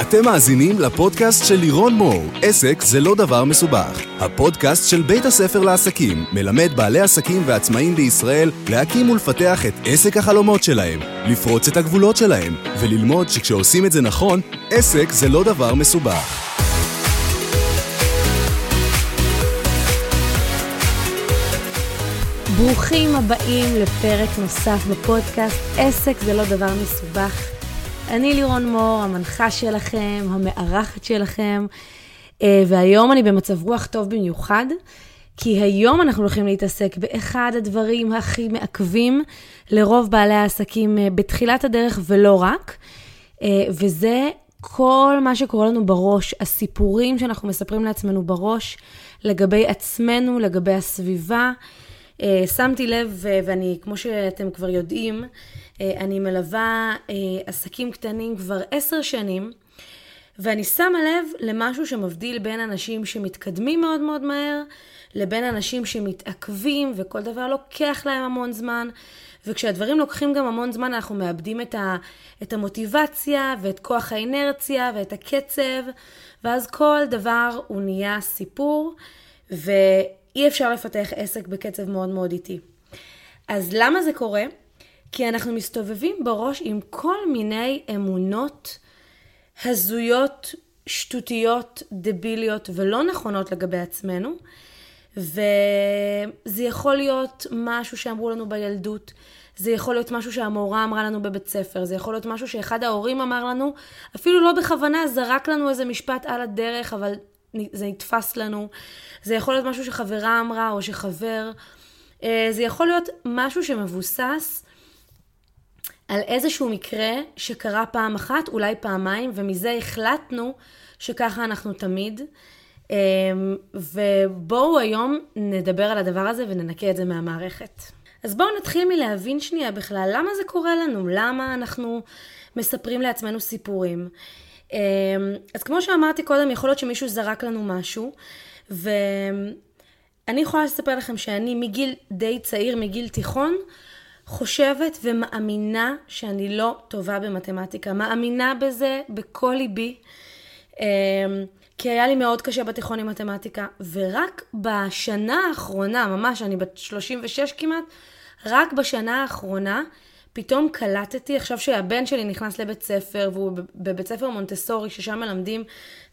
אתם מאזינים לפודקאסט של לירון מור, עסק זה לא דבר מסובך. הפודקאסט של בית הספר לעסקים מלמד בעלי עסקים ועצמאים בישראל להקים ולפתח את עסק החלומות שלהם, לפרוץ את הגבולות שלהם, וללמוד שכשעושים את זה נכון, עסק זה לא דבר מסובך. ברוכים הבאים לפרק נוסף בפודקאסט עסק זה לא דבר מסובך. אני לירון מור, המנחה שלכם, המארחת שלכם, אה, והיום אני במצב רוח טוב במיוחד, כי היום אנחנו הולכים להתעסק באחד הדברים הכי מעכבים לרוב בעלי העסקים אה, בתחילת הדרך ולא רק, אה, וזה כל מה שקורה לנו בראש, הסיפורים שאנחנו מספרים לעצמנו בראש לגבי עצמנו, לגבי הסביבה. שמתי לב, ואני, כמו שאתם כבר יודעים, אני מלווה אה, עסקים קטנים כבר עשר שנים, ואני שמה לב למשהו שמבדיל בין אנשים שמתקדמים מאוד מאוד מהר, לבין אנשים שמתעכבים וכל דבר לוקח להם המון זמן. וכשהדברים לוקחים גם המון זמן, אנחנו מאבדים את, ה, את המוטיבציה ואת כוח האינרציה ואת הקצב, ואז כל דבר הוא נהיה סיפור, ואי אפשר לפתח עסק בקצב מאוד מאוד איטי. אז למה זה קורה? כי אנחנו מסתובבים בראש עם כל מיני אמונות הזויות, שטותיות, דביליות ולא נכונות לגבי עצמנו. וזה יכול להיות משהו שאמרו לנו בילדות, זה יכול להיות משהו שהמורה אמרה לנו בבית ספר, זה יכול להיות משהו שאחד ההורים אמר לנו, אפילו לא בכוונה, זרק לנו איזה משפט על הדרך, אבל זה נתפס לנו. זה יכול להיות משהו שחברה אמרה או שחבר. אה, זה יכול להיות משהו שמבוסס על איזשהו מקרה שקרה פעם אחת, אולי פעמיים, ומזה החלטנו שככה אנחנו תמיד. אמ, ובואו היום נדבר על הדבר הזה וננקה את זה מהמערכת. אז בואו נתחיל מלהבין שנייה בכלל למה זה קורה לנו, למה אנחנו מספרים לעצמנו סיפורים. אמ, אז כמו שאמרתי קודם, יכול להיות שמישהו זרק לנו משהו, ואני יכולה לספר לכם שאני מגיל די צעיר, מגיל תיכון, חושבת ומאמינה שאני לא טובה במתמטיקה. מאמינה בזה בכל ליבי. אמ, כי היה לי מאוד קשה בתיכון עם מתמטיקה, ורק בשנה האחרונה, ממש, אני בת 36 כמעט, רק בשנה האחרונה פתאום קלטתי, עכשיו שהבן שלי נכנס לבית ספר, והוא בבית ספר מונטסורי, ששם מלמדים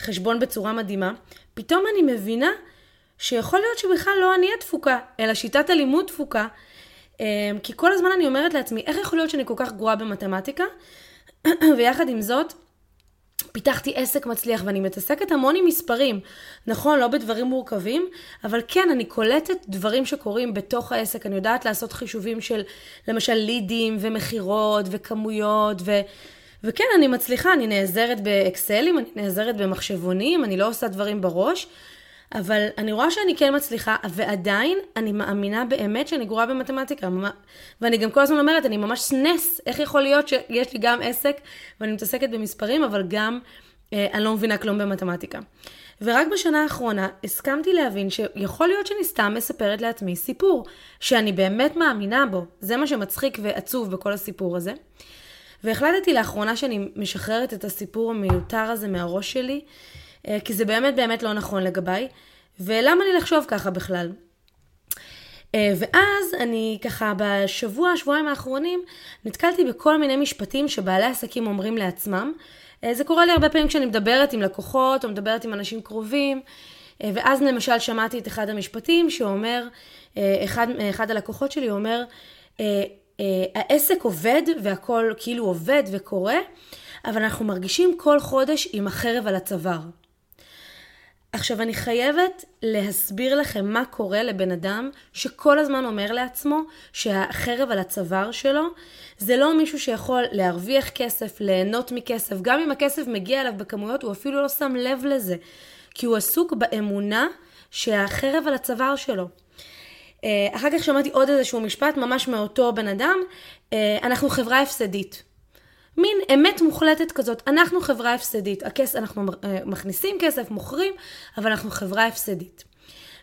חשבון בצורה מדהימה, פתאום אני מבינה שיכול להיות שבכלל לא אני התפוקה, אלא שיטת הלימוד תפוקה, כי כל הזמן אני אומרת לעצמי, איך יכול להיות שאני כל כך גרועה במתמטיקה? ויחד עם זאת, פיתחתי עסק מצליח ואני מתעסקת המון עם מספרים. נכון, לא בדברים מורכבים, אבל כן, אני קולטת דברים שקורים בתוך העסק. אני יודעת לעשות חישובים של למשל לידים ומכירות וכמויות ו... וכן, אני מצליחה, אני נעזרת באקסלים, אני נעזרת במחשבונים, אני לא עושה דברים בראש, אבל אני רואה שאני כן מצליחה, ועדיין אני מאמינה באמת שאני גרועה במתמטיקה. ואני גם כל הזמן אומרת, אני ממש נס, איך יכול להיות שיש לי גם עסק ואני מתעסקת במספרים, אבל גם אה, אני לא מבינה כלום במתמטיקה. ורק בשנה האחרונה הסכמתי להבין שיכול להיות שאני סתם מספרת לעצמי סיפור, שאני באמת מאמינה בו. זה מה שמצחיק ועצוב בכל הסיפור הזה. והחלטתי לאחרונה שאני משחררת את הסיפור המיותר הזה מהראש שלי. אה, כי זה באמת באמת לא נכון לגביי, ולמה לי לחשוב ככה בכלל? אה, ואז אני ככה בשבוע, שבועיים האחרונים, נתקלתי בכל מיני משפטים שבעלי עסקים אומרים לעצמם. אה, זה קורה לי הרבה פעמים כשאני מדברת עם לקוחות או מדברת עם אנשים קרובים, ואז למשל שמעתי את אחד המשפטים שאומר, אחד, אחד הלקוחות שלי אומר, העסק עובד והכל כאילו עובד וקורה, אבל אנחנו מרגישים כל חודש עם החרב על הצוואר. עכשיו, אני חייבת להסביר לכם מה קורה לבן אדם שכל הזמן אומר לעצמו שהחרב על הצוואר שלו זה לא מישהו שיכול להרוויח כסף, ליהנות מכסף, גם אם הכסף מגיע אליו בכמויות, הוא אפילו לא שם לב לזה, כי הוא עסוק באמונה שהחרב על הצוואר שלו. אה, אחר כך שמעתי עוד איזשהו משפט ממש מאותו בן אדם, אה, אנחנו חברה הפסדית. מין אמת מוחלטת כזאת. אנחנו חברה הפסדית. הכס, אנחנו אה, מכניסים כסף, מוכרים, אבל אנחנו חברה הפסדית.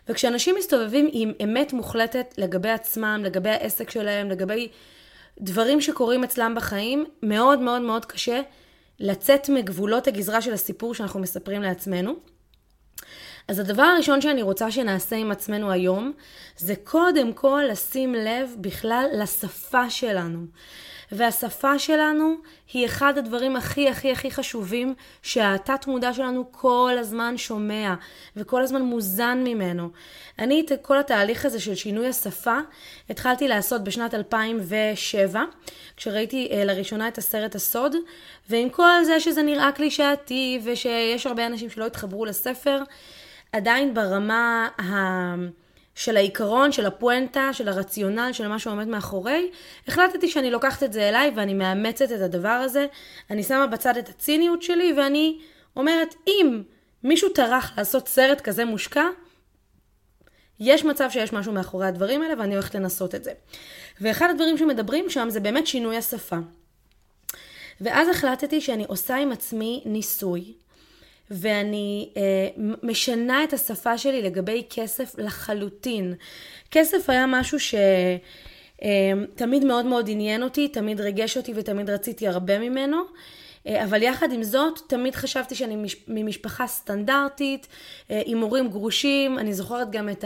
וכשאנשים מסתובבים עם אמת מוחלטת לגבי עצמם, לגבי העסק שלהם, לגבי דברים שקורים אצלם בחיים, מאוד מאוד מאוד קשה לצאת מגבולות הגזרה של הסיפור שאנחנו מספרים לעצמנו. אז הדבר הראשון שאני רוצה שנעשה עם עצמנו היום, זה קודם כל לשים לב בכלל לשפה שלנו. והשפה שלנו היא אחד הדברים הכי הכי הכי חשובים שהתת מודע שלנו כל הזמן שומע וכל הזמן מוזן ממנו. אני את כל התהליך הזה של שינוי השפה התחלתי לעשות בשנת 2007, כשראיתי uh, לראשונה את הסרט הסוד, ועם כל זה שזה נראה קלישאתי ושיש הרבה אנשים שלא התחברו לספר, עדיין ברמה ה... של העיקרון, של הפואנטה, של הרציונל, של מה שעומד מאחורי, החלטתי שאני לוקחת את זה אליי ואני מאמצת את הדבר הזה. אני שמה בצד את הציניות שלי ואני אומרת, אם מישהו טרח לעשות סרט כזה מושקע, יש מצב שיש משהו מאחורי הדברים האלה ואני הולכת לנסות את זה. ואחד הדברים שמדברים שם זה באמת שינוי השפה. ואז החלטתי שאני עושה עם עצמי ניסוי ואני אה, משנה את השפה שלי לגבי כסף לחלוטין. כסף היה משהו שתמיד אה, מאוד מאוד עניין אותי, תמיד ריגש אותי ותמיד רציתי הרבה ממנו. אה, אבל יחד עם זאת, תמיד חשבתי שאני מש, ממשפחה סטנדרטית, אה, עם הורים גרושים. אני זוכרת גם את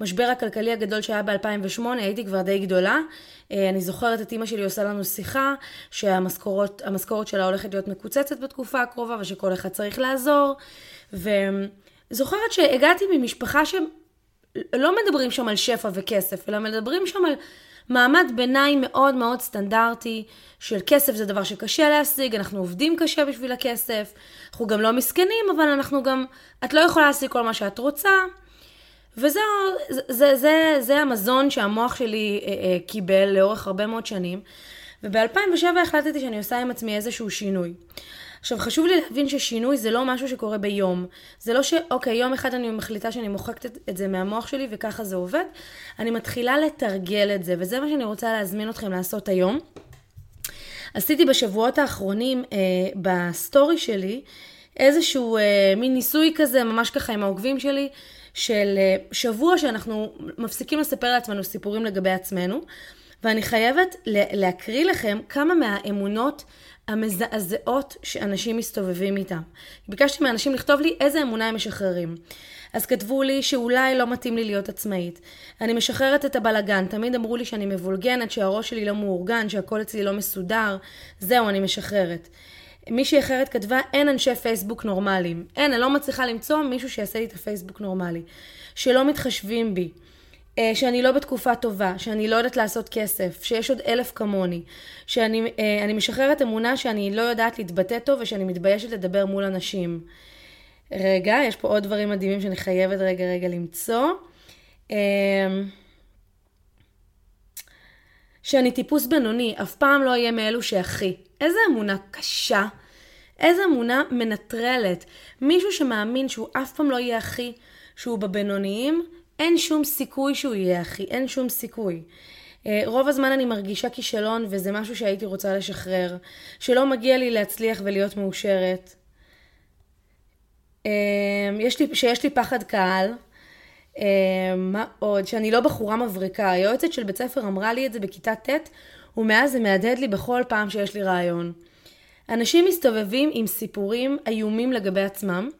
המשבר הכלכלי הגדול שהיה ב-2008, הייתי כבר די גדולה. אה, אני זוכרת את אימא שלי עושה לנו שיחה, שהמשכורת שלה הולכת להיות מקוצצת בתקופה הקרובה, ושכל אחד צריך לעזור. וזוכרת שהגעתי ממשפחה שלא מדברים שם על שפע וכסף, אלא מדברים שם על... מעמד ביניים מאוד מאוד סטנדרטי של כסף זה דבר שקשה להשיג, אנחנו עובדים קשה בשביל הכסף, אנחנו גם לא מסכנים, אבל אנחנו גם, את לא יכולה להשיג כל מה שאת רוצה, וזה זה, זה, זה, המזון שהמוח שלי אה, אה, קיבל לאורך הרבה מאוד שנים, וב-2007 החלטתי שאני עושה עם עצמי איזשהו שינוי. עכשיו חשוב לי להבין ששינוי זה לא משהו שקורה ביום. זה לא שאוקיי, יום אחד אני מחליטה שאני מוחקת את, את זה מהמוח שלי וככה זה עובד. אני מתחילה לתרגל את זה, וזה מה שאני רוצה להזמין אתכם לעשות היום. עשיתי בשבועות האחרונים אה, בסטורי שלי איזשהו אה, מין ניסוי כזה, ממש ככה עם העוקבים שלי, של אה, שבוע שאנחנו מפסיקים לספר לעצמנו סיפורים לגבי עצמנו, ואני חייבת להקריא לכם כמה מהאמונות המזעזעות שאנשים מסתובבים איתם. ביקשתי מאנשים לכתוב לי איזה אמונה הם משחררים. אז כתבו לי שאולי לא מתאים לי להיות עצמאית. אני משחררת את הבלגן, תמיד אמרו לי שאני מבולגנת, שהראש שלי לא מאורגן, שהכל אצלי לא מסודר. זהו, אני משחררת. מישהי אחרת כתבה, אין אנשי פייסבוק נורמליים. אין, אני לא מצליחה למצוא מישהו שיעשה לי את הפייסבוק נורמלי. שלא מתחשבים בי. אה, שאני לא בתקופה טובה, שאני לא יודעת לעשות כסף, שיש עוד אלף כמוני, שאני אה, משחררת אמונה שאני לא יודעת להתבטא טוב ושאני מתביישת לדבר מול אנשים. רגע, יש פה עוד דברים מדהימים שאני חייבת רגע רגע למצוא. אה, שאני טיפוס בינוני, אף פעם לא אהיה מאלו שהכי. איזה אמונה קשה. איזה אמונה מנטרלת. מישהו שמאמין שהוא אף פעם לא יהיה הכי, שהוא בבינוניים, אין שום סיכוי שהוא יהיה אחי, אין שום סיכוי. אה, רוב הזמן אני מרגישה כישלון וזה משהו שהייתי רוצה לשחרר. שלא מגיע לי להצליח ולהיות מאושרת. אה, יש לי, שיש לי פחד קהל. אה, מה עוד? שאני לא בחורה מבריקה. היועצת של בית ספר אמרה לי את זה בכיתה ט' ומאז זה מהדהד לי בכל פעם שיש לי רעיון. אנשים מסתובבים עם סיפורים איומים לגבי עצמם,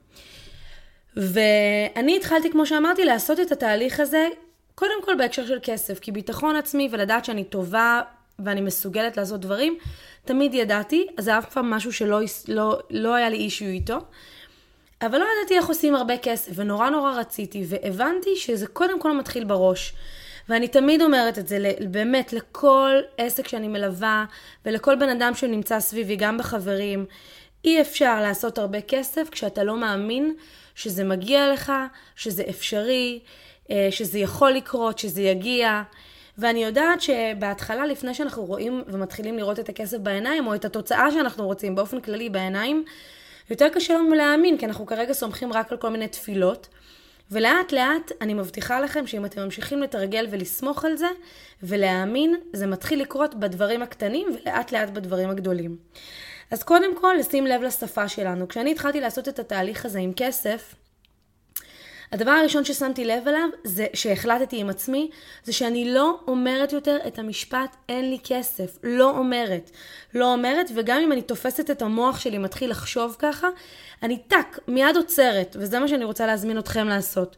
ואני התחלתי, כמו שאמרתי, לעשות את התהליך הזה, קודם כל בהקשר של כסף, כי ביטחון עצמי ולדעת שאני טובה ואני מסוגלת לעשות דברים, תמיד ידעתי, אז זה אף פעם משהו שלא לא, לא היה לי אישיו איתו. אבל לא ידעתי איך עושים הרבה כסף, ונורא נורא רציתי, והבנתי שזה קודם כל מתחיל בראש. ואני תמיד אומרת את זה באמת לכל עסק שאני מלווה, ולכל בן אדם שנמצא סביבי, גם בחברים. אי אפשר לעשות הרבה כסף כשאתה לא מאמין שזה מגיע לך, שזה אפשרי, אה, שזה יכול לקרות, שזה יגיע. ואני יודעת שבהתחלה, לפני שאנחנו רואים ומתחילים לראות את הכסף בעיניים, או את התוצאה שאנחנו רוצים באופן כללי בעיניים, יותר קשה לנו להאמין, כי אנחנו כרגע סומכים רק על כל מיני תפילות. ולאט לאט אני מבטיחה לכם שאם אתם ממשיכים לתרגל ולסמוך על זה ולהאמין, זה מתחיל לקרות בדברים הקטנים ולאט לאט בדברים הגדולים. אז קודם כל, לשים לב לשפה שלנו. כשאני התחלתי לעשות את התהליך הזה עם כסף, הדבר הראשון ששמתי לב אליו, זה שהחלטתי עם עצמי, זה שאני לא אומרת יותר את המשפט אין לי כסף. לא אומרת. לא אומרת, וגם אם אני תופסת את המוח שלי מתחיל לחשוב ככה, אני טאק, מיד עוצרת, וזה מה שאני רוצה להזמין אתכם לעשות.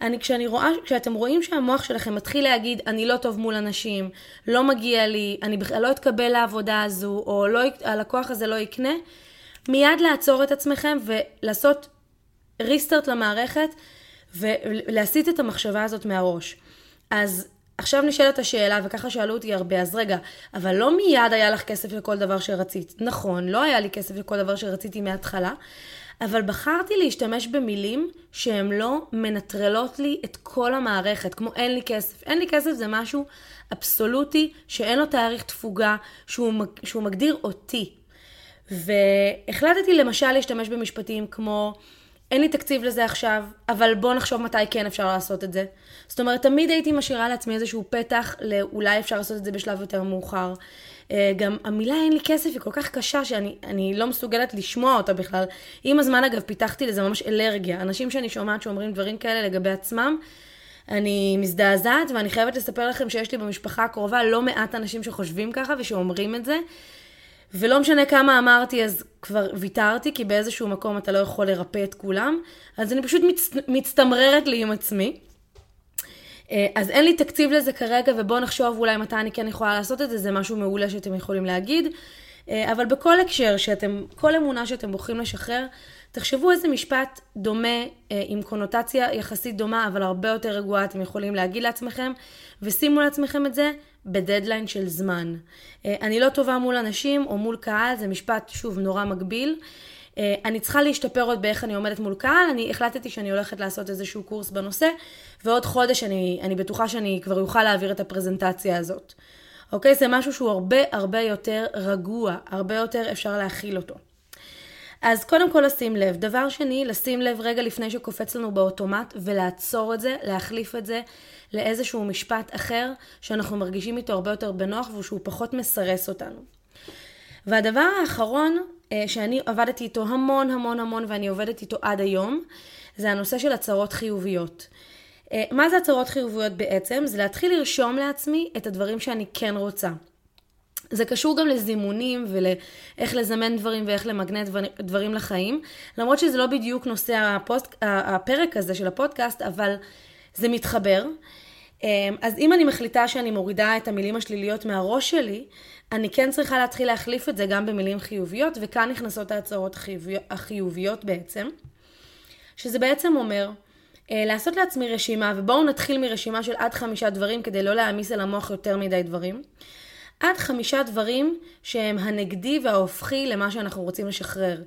אני, כשאני רואה, כשאתם רואים שהמוח שלכם מתחיל להגיד, אני לא טוב מול אנשים, לא מגיע לי, אני בכלל לא אתקבל לעבודה הזו, או לא, הלקוח הזה לא יקנה, מיד לעצור את עצמכם ולעשות ריסטרט למערכת ולהסיט את המחשבה הזאת מהראש. אז עכשיו נשאלת השאלה, וככה שאלו אותי הרבה, אז רגע, אבל לא מיד היה לך כסף לכל דבר שרצית. נכון, לא היה לי כסף לכל דבר שרציתי מההתחלה, אבל בחרתי להשתמש במילים שהן לא מנטרלות לי את כל המערכת, כמו אין לי כסף. אין לי כסף זה משהו אבסולוטי, שאין לו תאריך תפוגה, שהוא, שהוא מגדיר אותי. והחלטתי למשל להשתמש במשפטים כמו אין לי תקציב לזה עכשיו, אבל בוא נחשוב מתי כן אפשר לעשות את זה. זאת אומרת, תמיד הייתי משאירה לעצמי איזשהו פתח לאולי אפשר לעשות את זה בשלב יותר מאוחר. אה, גם המילה אין לי כסף היא כל כך קשה שאני לא מסוגלת לשמוע אותה בכלל. עם הזמן אגב פיתחתי לזה ממש אלרגיה. אנשים שאני שומעת שאומרים דברים כאלה לגבי עצמם, אני מזדעזעת ואני חייבת לספר לכם שיש לי במשפחה הקרובה לא מעט אנשים שחושבים ככה ושאומרים את זה. ולא משנה כמה אמרתי, אז כבר ויתרתי, כי באיזשהו מקום אתה לא יכול לרפא את כולם. אז אני פשוט מצ... מצטמררת לי עם עצמי. אה, אז אין לי תקציב לזה כרגע, ובואו נחשוב אולי מתי אני כן יכולה לעשות את זה, זה משהו מעולה שאתם יכולים להגיד. אה, אבל בכל הקשר, שאתם, כל אמונה שאתם בוחרים לשחרר, תחשבו איזה משפט דומה, אה, עם קונוטציה יחסית דומה, אבל הרבה יותר רגועה, אתם יכולים להגיד לעצמכם, ושימו לעצמכם את זה בדדליין של זמן. אני לא טובה מול אנשים או מול קהל, זה משפט, שוב, נורא מגביל. אה, אני צריכה להשתפר עוד באיך אני עומדת מול קהל, אני החלטתי שאני הולכת לעשות איזשהו קורס בנושא, ועוד חודש אני, אני בטוחה שאני כבר אוכל להעביר את הפרזנטציה הזאת. אוקיי? זה משהו שהוא הרבה הרבה יותר רגוע, הרבה יותר אפשר להכיל אותו. אז קודם כל לשים לב. דבר שני, לשים לב רגע לפני שקופץ לנו באוטומט ולעצור את זה, להחליף את זה לאיזשהו משפט אחר שאנחנו מרגישים איתו הרבה יותר בנוח ושהוא פחות מסרס אותנו. והדבר האחרון אה, שאני עבדתי איתו המון המון המון ואני עובדת איתו עד היום, זה הנושא של הצהרות חיוביות. אה, מה זה הצהרות חיוביות בעצם? זה להתחיל לרשום לעצמי את הדברים שאני כן רוצה. זה קשור גם לזימונים ולאיך לזמן דברים ואיך למגנט דברים לחיים, למרות שזה לא בדיוק נושא הפוסט, הפרק הזה של הפודקאסט, אבל זה מתחבר. אמ, אז אם אני מחליטה שאני מורידה את המילים השליליות מהראש שלי, אני כן צריכה להתחיל להחליף את זה גם במילים חיוביות, וכאן נכנסות ההצהרות החיוביות, החיוביות בעצם, שזה בעצם אומר, אה, לעשות לעצמי רשימה, ובואו נתחיל מרשימה של עד חמישה דברים כדי לא להעמיס על המוח יותר מדי דברים. עד חמישה דברים שהם הנגדי וההופכי למה שאנחנו רוצים לשחרר.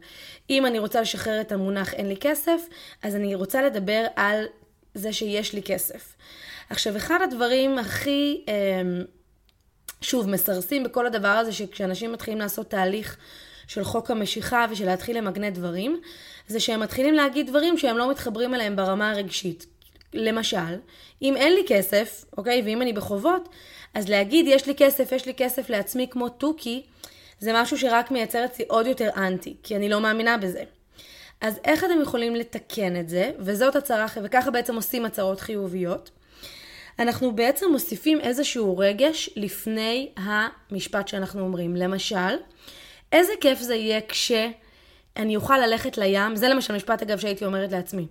אם אני רוצה לשחרר את המונח אין לי כסף, אז אני רוצה לדבר על זה שיש לי כסף. עכשיו, אחד הדברים הכי, אמ, שוב, מסרסים בכל הדבר הזה, שכשאנשים מתחילים לעשות תהליך של חוק המשיכה ושל להתחיל למגנט דברים, זה שהם מתחילים להגיד דברים שהם לא מתחברים אליהם ברמה הרגשית. למשל, אם אין לי כסף, אוקיי, ואם אני בחובות, אז להגיד יש לי כסף, יש לי כסף לעצמי כמו תוכי, זה משהו שרק מייצר אצלי עוד יותר אנטי, כי אני לא מאמינה בזה. אז איך אתם יכולים לתקן את זה, וזאת הצהרה, וככה בעצם עושים הצהרות חיוביות. אנחנו בעצם מוסיפים איזשהו רגש לפני המשפט שאנחנו אומרים. למשל, איזה כיף זה יהיה כשאני אוכל ללכת לים, זה למשל משפט אגב שהייתי אומרת לעצמי.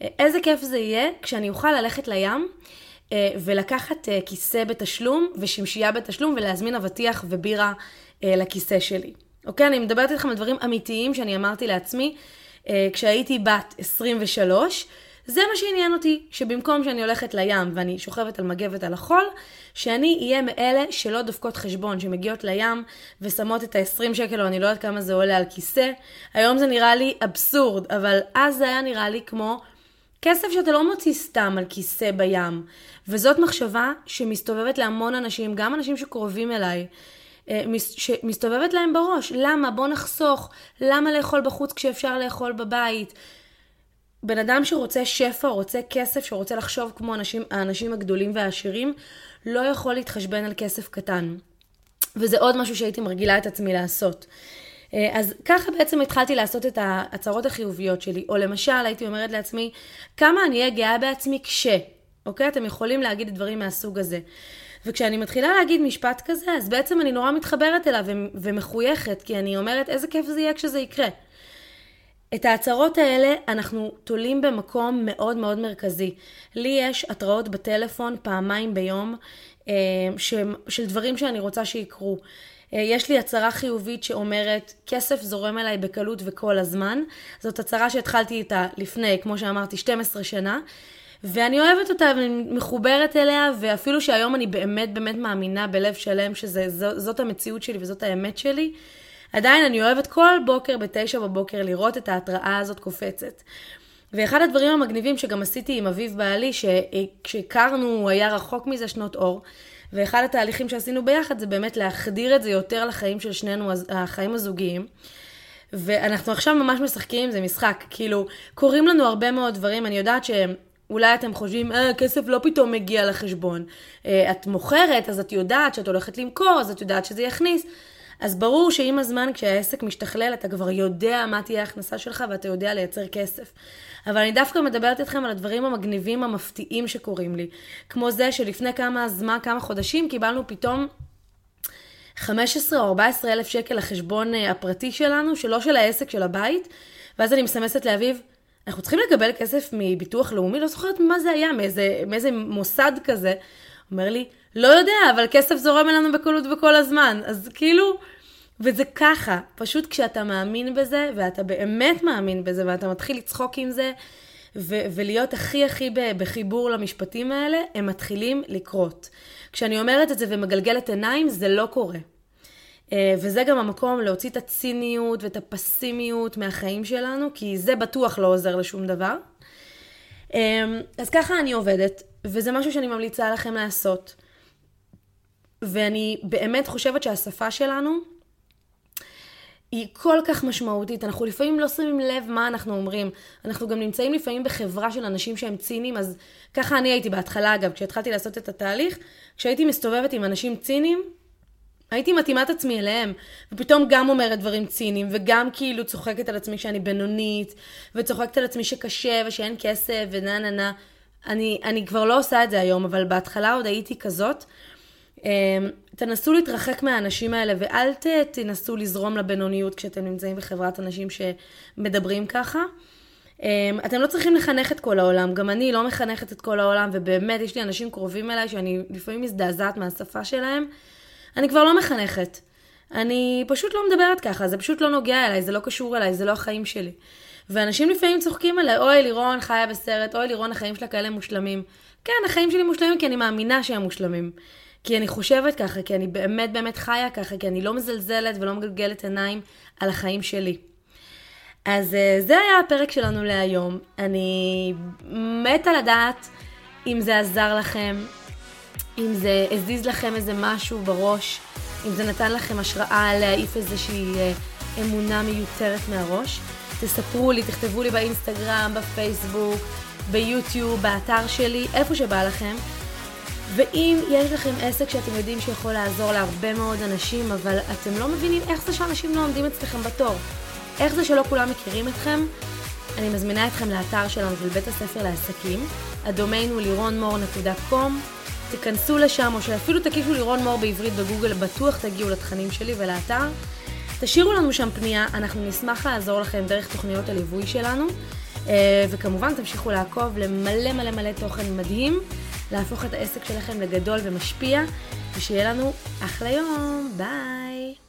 איזה כיף זה יהיה כשאני אוכל ללכת לים ולקחת אה, כיסא בתשלום ושמשייה בתשלום ולהזמין אבטיח ובירה אה, לכיסא שלי. אוקיי? אני מדברת איתכם על דברים אמיתיים שאני אמרתי לעצמי כשהייתי בת 23, זה מה שעניין אותי, שבמקום שאני הולכת לים ואני שוכבת על מגבת על החול, שאני אהיה מאלה שלא דופקות חשבון, שמגיעות לים ושמות את ה-20 שקל או אני לא יודעת כמה זה עולה על כיסא. היום זה נראה לי אבסורד, אבל אז זה היה נראה לי כמו כסף שאתה לא מוציא סתם על כיסא בים. וזאת מחשבה שמסתובבת להמון אנשים, גם אנשים שקרובים אליי. אה, שמסתובבת להם בראש, למה? בוא נחסוך, למה לאכול בחוץ כשאפשר לאכול בבית? בן אדם שרוצה שפע, רוצה כסף, שרוצה לחשוב כמו אנשים, האנשים הגדולים והעשירים, לא יכול להתחשבן על כסף קטן. וזה עוד משהו שהייתי מרגילה את עצמי לעשות. אה, אז ככה בעצם התחלתי לעשות את ההצהרות החיוביות שלי, או למשל הייתי אומרת לעצמי, כמה אני אהיה גאה בעצמי כש, אוקיי? אתם יכולים להגיד דברים מהסוג הזה. וכשאני מתחילה להגיד משפט כזה, אז בעצם אני נורא מתחברת אליו ומחויכת, כי אני אומרת, איזה כיף זה יהיה כשזה יקרה. את ההצהרות האלה אנחנו תולים במקום מאוד מאוד מרכזי. לי יש התראות בטלפון פעמיים ביום אה, של דברים שאני רוצה שיקרו. אה, יש לי הצהרה חיובית שאומרת, כסף זורם אליי בקלות וכל הזמן. זאת הצהרה שהתחלתי איתה לפני, כמו שאמרתי, 12 שנה. ואני אוהבת אותה ואני מחוברת אליה, ואפילו שהיום אני באמת באמת מאמינה בלב שלם שזאת המציאות שלי וזאת האמת שלי, עדיין אני אוהבת כל בוקר בתשע בבוקר לראות את ההתראה הזאת קופצת. ואחד הדברים המגניבים שגם עשיתי עם אביב בעלי, שכשהכרנו הוא היה רחוק מזה שנות אור, ואחד התהליכים שעשינו ביחד זה באמת להחדיר את זה יותר לחיים של שנינו, החיים הזוגיים. ואנחנו עכשיו ממש משחקים עם זה משחק, כאילו, קורים לנו הרבה מאוד דברים, אני יודעת שהם... אולי אתם חושבים, אה, כסף לא פתאום מגיע לחשבון. אה, את מוכרת, אז את יודעת שאת הולכת למכור, אז את יודעת שזה יכניס. אז ברור שעם הזמן כשהעסק משתכלל אתה כבר יודע מה תהיה ההכנסה שלך ואתה יודע לייצר כסף. אבל אני דווקא מדברת איתכם על הדברים המגניבים המפתיעים שקורים לי. כמו זה שלפני כמה זמן, כמה חודשים, קיבלנו פתאום 15 או 14 אלף שקל לחשבון אה, הפרטי שלנו, שלא של העסק של הבית, ואז אני מסמסת לאביב, אנחנו צריכים לקבל כסף מביטוח לאומי, לא זוכרת מה זה היה, מאיזה, מאיזה מוסד כזה. אומר לי, לא יודע, אבל כסף זורם אלינו בקלות וכל הזמן. אז כאילו, וזה ככה, פשוט כשאתה מאמין בזה, ואתה באמת מאמין בזה, ואתה מתחיל לצחוק עם זה, ו- ולהיות הכי הכי בחיבור למשפטים האלה, הם מתחילים לקרות. כשאני אומרת את זה ומגלגלת עיניים, זה לא קורה. אה, וזה גם המקום להוציא את הציניות ואת הפסימיות מהחיים שלנו, כי זה בטוח לא עוזר לשום דבר. אה, אז ככה אני עובדת, וזה משהו שאני ממליצה לכם לעשות. ואני באמת חושבת שהשפה שלנו היא כל כך משמעותית. אנחנו לפעמים לא שמים לב מה אנחנו אומרים. אנחנו גם נמצאים לפעמים בחברה של אנשים שהם ציניים, אז ככה אני הייתי בהתחלה, אגב, כשהתחלתי לעשות את התהליך, כשהייתי מסתובבת עם אנשים ציניים, הייתי מתאימה את עצמי אליהם, ופתאום גם אומרת דברים ציניים, וגם כאילו צוחקת על עצמי שאני בינונית, וצוחקת על עצמי שקשה ושאין כסף ונה נה נה. אני, אני כבר לא עושה את זה היום, אבל בהתחלה עוד הייתי כזאת. אמ, תנסו להתרחק מהאנשים האלה ואל תנסו לזרום לבינוניות כשאתם נמצאים בחברת אנשים שמדברים ככה. אמ, אתם לא צריכים לחנך את כל העולם, גם אני לא מחנכת את כל העולם, ובאמת יש לי אנשים קרובים אליי שאני לפעמים מזדעזעת מהשפה שלהם. אני כבר לא מחנכת. אני פשוט לא מדברת ככה, זה פשוט לא נוגע אליי, זה לא קשור אליי, זה לא החיים שלי. ואנשים לפעמים צוחקים עליי, אוי, לירון חיה בסרט, אוי, לירון, החיים שלה כאלה מושלמים. כן, החיים שלי מושלמים כי אני מאמינה שהם מושלמים. כי אני חושבת ככה, כי אני באמת באמת חיה ככה, כי אני לא מזלזלת ולא מגלגלת עיניים על החיים שלי. אז אה, זה היה הפרק שלנו להיום. אני מתה לדעת אם זה עזר לכם, אם זה הזיז לכם איזה משהו בראש, אם זה נתן לכם השראה להעיף איזושהי אה, אמונה מיותרת מהראש. תספרו לי, תכתבו לי באינסטגרם, בפייסבוק, ביוטיוב, באתר שלי, איפה שבא לכם. ואם יש לכם עסק שאתם יודעים שיכול לעזור להרבה מאוד אנשים, אבל אתם לא מבינים איך זה שאנשים לא עומדים אצלכם בתור, איך זה שלא כולם מכירים אתכם, אני מזמינה אתכם לאתר שלנו של בית הספר לעסקים. הדומיין הוא לירונמור.com. תיכנסו לשם, או שאפילו תקישו לירון מור בעברית בגוגל, בטוח תגיעו לתכנים שלי ולאתר. תשאירו לנו שם פנייה, אנחנו נשמח לעזור לכם דרך תוכניות הליווי שלנו. אה, וכמובן תמשיכו לעקוב למלא מלא מלא תוכן מדהים, להפוך את העסק שלכם לגדול ומשפיע, ושיהיה לנו אחלה יום, ביי.